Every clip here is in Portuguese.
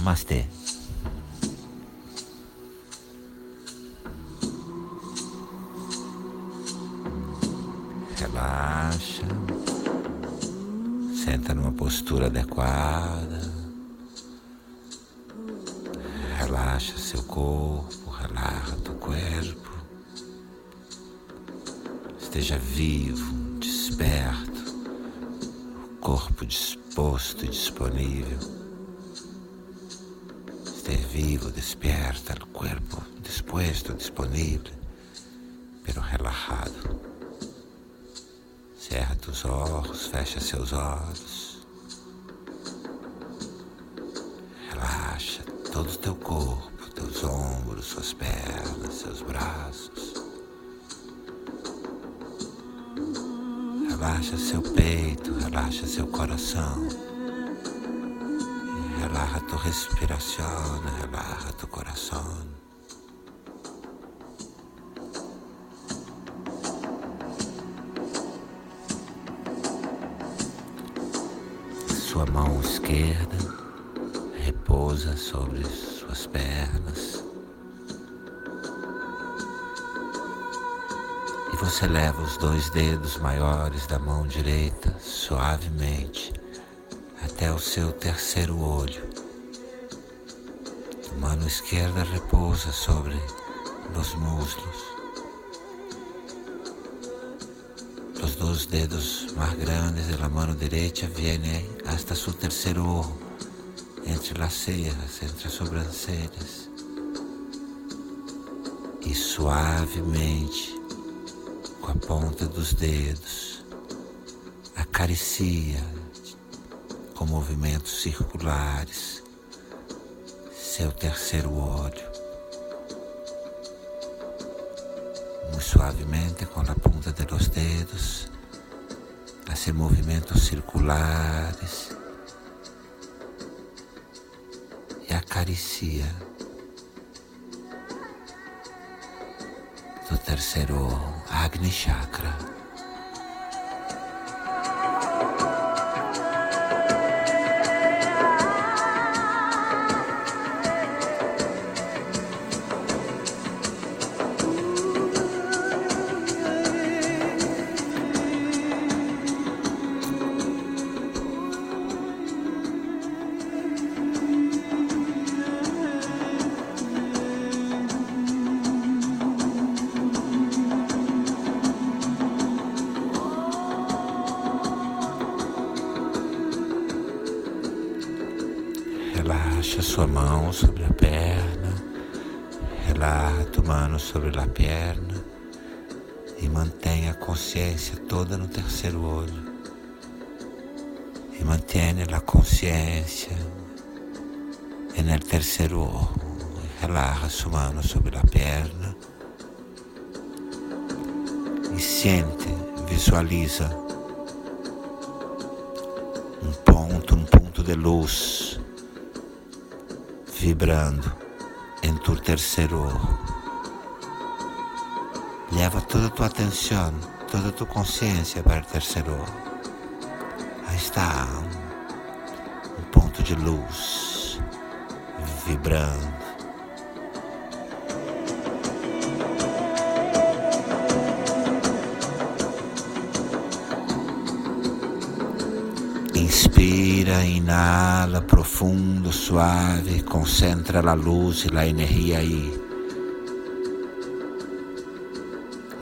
Namastê. Relaxa. Senta numa postura adequada. Relaxa seu corpo, relaxa teu corpo. Esteja vivo, desperto, o corpo disposto e disponível. Esteja vivo, desperta, o corpo disposto, disponível, pero relajado. Cerra os olhos, fecha seus olhos. Relaxa todo o teu corpo, teus ombros, suas pernas, seus braços. Relaxa seu peito, relaxa seu coração. Relaxa tu respiração, relaxa tu coração. Sua mão esquerda repousa sobre suas pernas. E você leva os dois dedos maiores da mão direita suavemente até o seu terceiro olho. Mão esquerda repousa sobre os muslos. Los dos dedos más grandes de la mano derecha vienen hasta su tercer ojo, entre las cejas, entre as sobrancelhas. E suavemente, com a ponta dos dedos, acaricia com movimentos circulares seu terceiro olho. Muy suavemente com a ponta de los dedos, hace movimentos circulares e acaricia do terceiro Agni Chakra. Relaxa sua mão sobre a perna, relaxa tua mão sobre a perna e mantenha a consciência toda no terceiro olho. E mantenha a consciência no terceiro olho. Relaxa sua mão sobre a perna e sente, visualiza um ponto, um ponto de luz vibrando em tu terceiro olho. Leva toda a tua atenção, toda a tua consciência para o terceiro olho. Aí está um ponto de luz vibrando. Inspira, inhala profundo, suave, concentra a luz e a energia aí.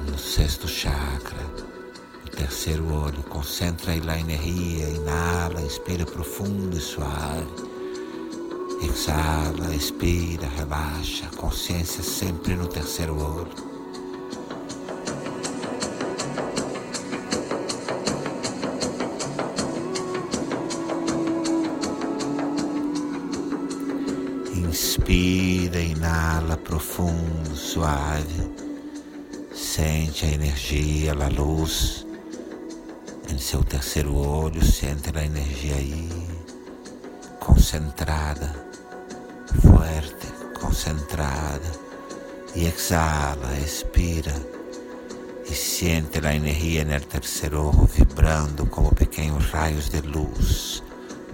No sexto chakra, no terceiro olho, concentra aí a energia, inhala, inspira profundo e suave. Exala, expira, relaxa, consciência sempre no terceiro olho. Inspira, inala profundo, suave. Sente a energia, a luz em seu terceiro olho. Sente a energia aí, concentrada, forte, concentrada. E exala, expira e sente a energia no terceiro olho vibrando como pequenos raios de luz,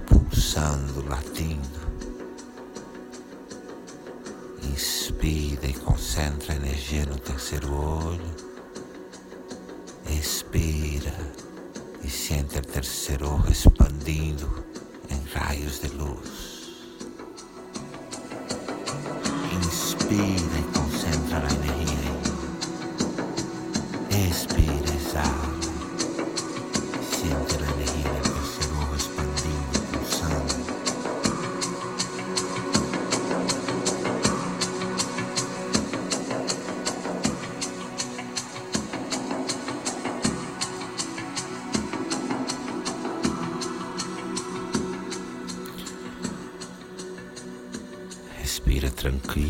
pulsando, latindo. Inspira e concentra a energia no terceiro olho. Expira e sente o terceiro olho expandindo em raios de luz. Inspira e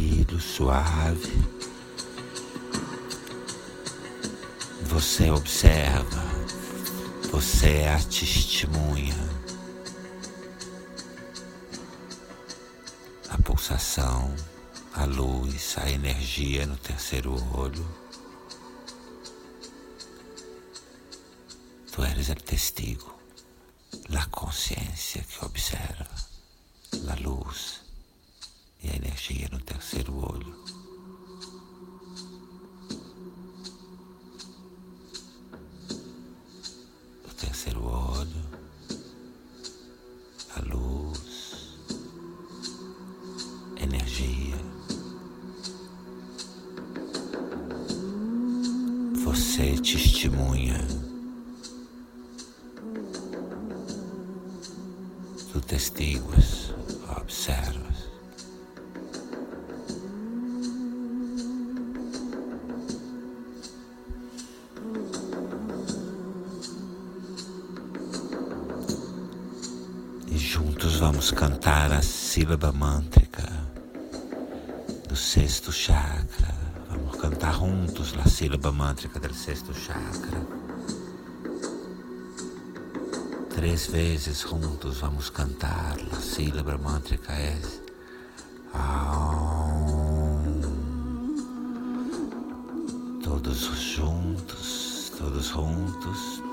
tranquilo, suave. Você observa, você é a testemunha. A pulsação, a luz, a energia no terceiro olho. Tu eres o testigo, a consciência que observa, a luz e a energia no terceiro olho. O terceiro olho, a luz, energia. Você testemunha do testigos, observa. Vamos cantar a sílaba mântrica do sexto chakra. Vamos cantar juntos a sílaba mântrica do sexto chakra. Três vezes juntos vamos cantar a sílaba mântrica é Todos juntos, todos juntos.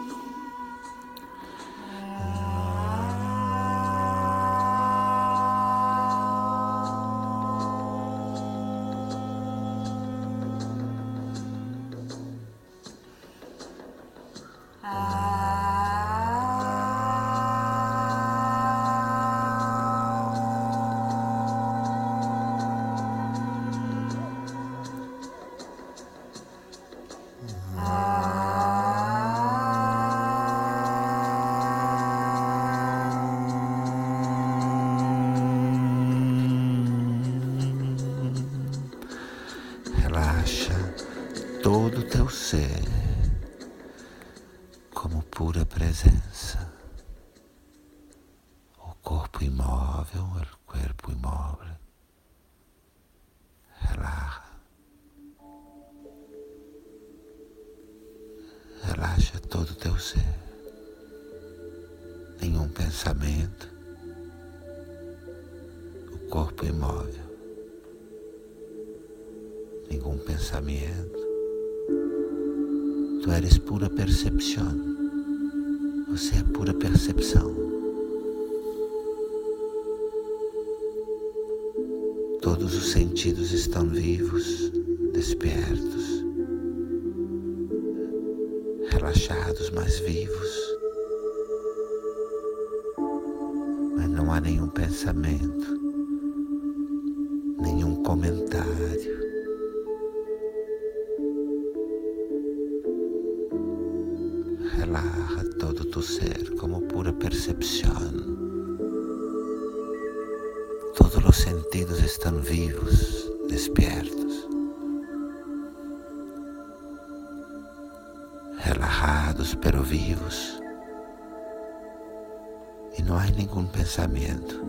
Pura presença. O corpo imóvel, o corpo imóvel. Relaxa. Relaxa todo o teu ser. Nenhum pensamento. O corpo imóvel. Nenhum pensamento Tu eres pura percepção. Você é pura percepção. Todos os sentidos estão vivos, despertos, relaxados, mas vivos. Mas não há nenhum pensamento, nenhum comentário ser como pura percepção. Todos os sentidos estão vivos, despiertos, relajados, pero vivos. E não há nenhum pensamento,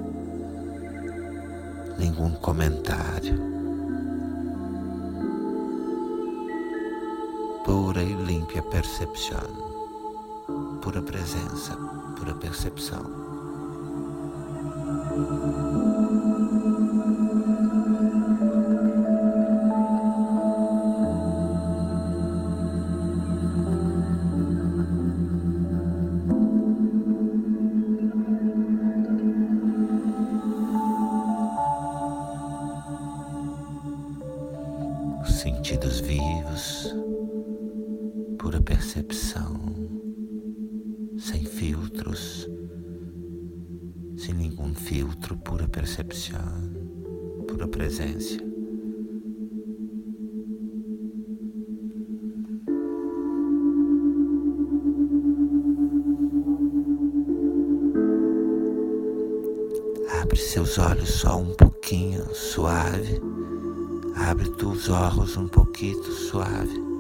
nenhum comentário. pura e limpia percepção pura presença, pura percepção. Sentidos vivos, pura percepção filtros, sem nenhum filtro, pura percepção, pura presença. Abre seus olhos só um pouquinho, suave. Abre tus olhos um pouquinho, suave.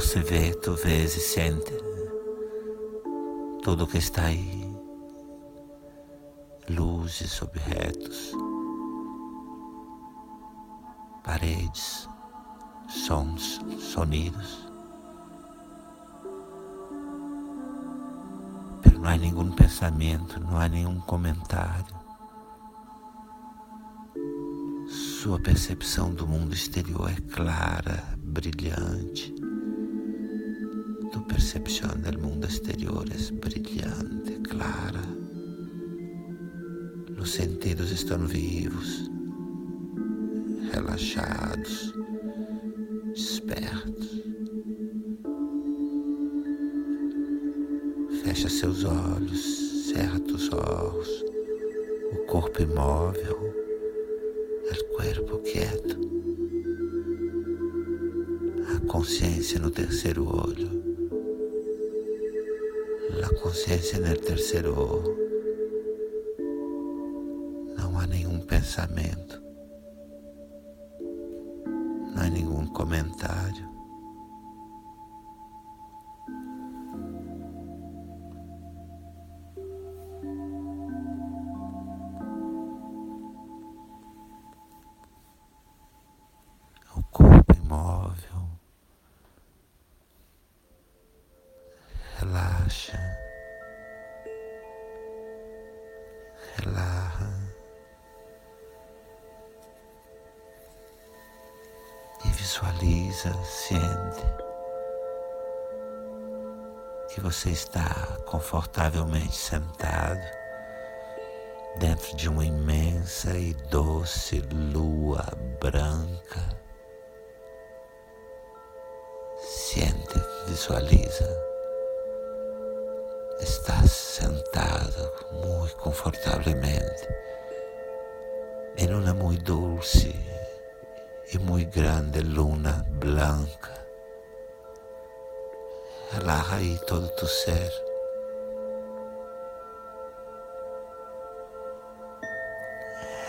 Você vê, tu vês e sente tudo que está aí. Luzes, objetos, paredes, sons, sonidos. Pero não há nenhum pensamento, não há nenhum comentário. Sua percepção do mundo exterior é clara, brilhante. Percepção do mundo exterior é brilhante, clara. Os sentidos estão vivos, relaxados, despertos. Fecha seus olhos, cerra os olhos, o corpo imóvel, o corpo quieto, a consciência no terceiro olho, consciência no terceiro olho. Não há nenhum pensamento, não há nenhum comentário. Visualiza, sente que você está confortavelmente sentado dentro de uma imensa e doce lua branca. Siente, visualiza. Está sentado muito confortavelmente em uma muito dulce e muito grande luna branca. Relaja aí todo tu ser.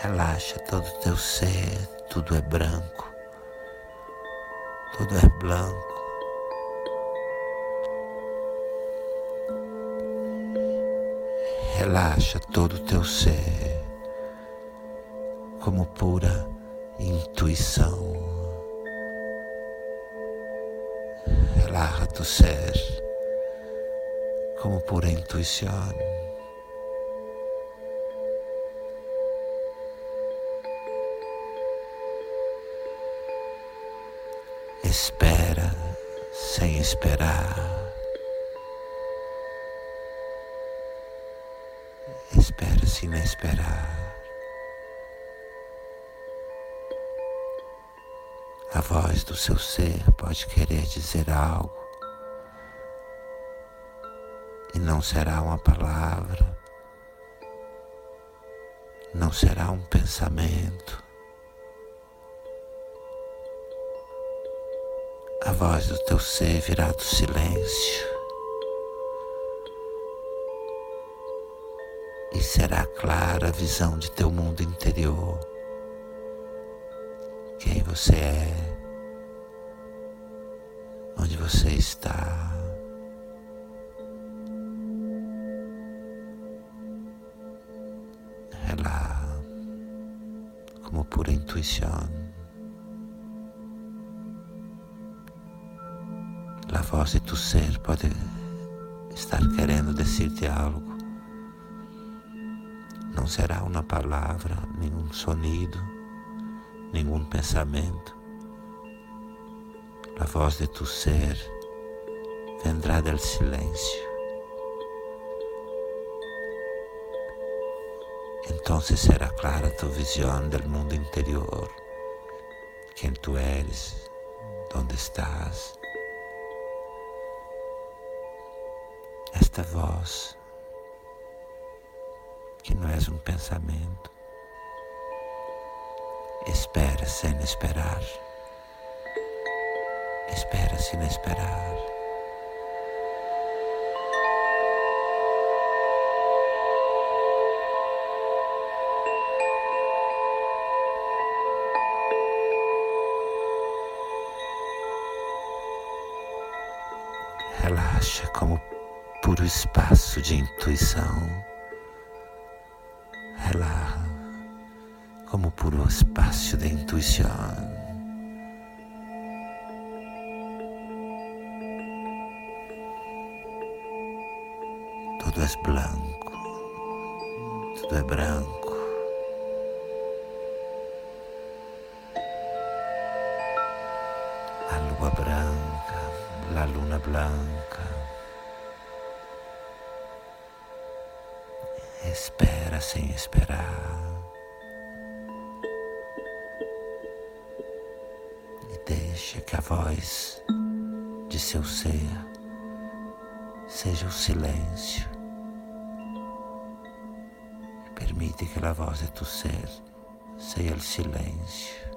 Relaxa todo o teu ser, tudo é branco, tudo é branco. Relaxa todo o teu ser, como pura intuição. Relaxa tu ser, como pura intuição. espera sem esperar. Espera sem esperar. A voz do seu ser pode querer dizer algo. E não será uma palavra, não será um pensamento. A voz do teu ser virá do silêncio. E será clara a visão de teu mundo interior, quem você é, você está. Ela, como pura intuição. A voz de tu ser pode estar querendo dizer-te algo. Não será uma palavra, nenhum sonido, nenhum pensamento. A voz de tu ser vendrá del silêncio. Então será clara tu visão do mundo interior, quem tu eres, onde estás. Esta voz, que não és um pensamento, espera sem esperar, espera sem esperar. Relaxa como puro espaço de intuição. Relaxa como puro espaço de intuição. Tudo é branco, tudo é branco. A lua branca la luna blanca. Espera sem esperar. E deixa que a voz de seu ser seja o silêncio. Permite que a voz de tu ser seja o silêncio.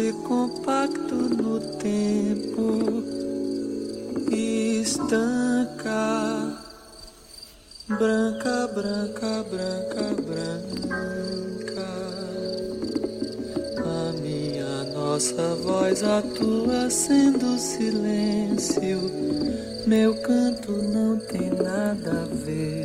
Canta-se compacto no tempo e estanca. Branca, branca, branca, branca. A minha, nossa voz atua sendo silêncio. Meu canto não tem nada a ver.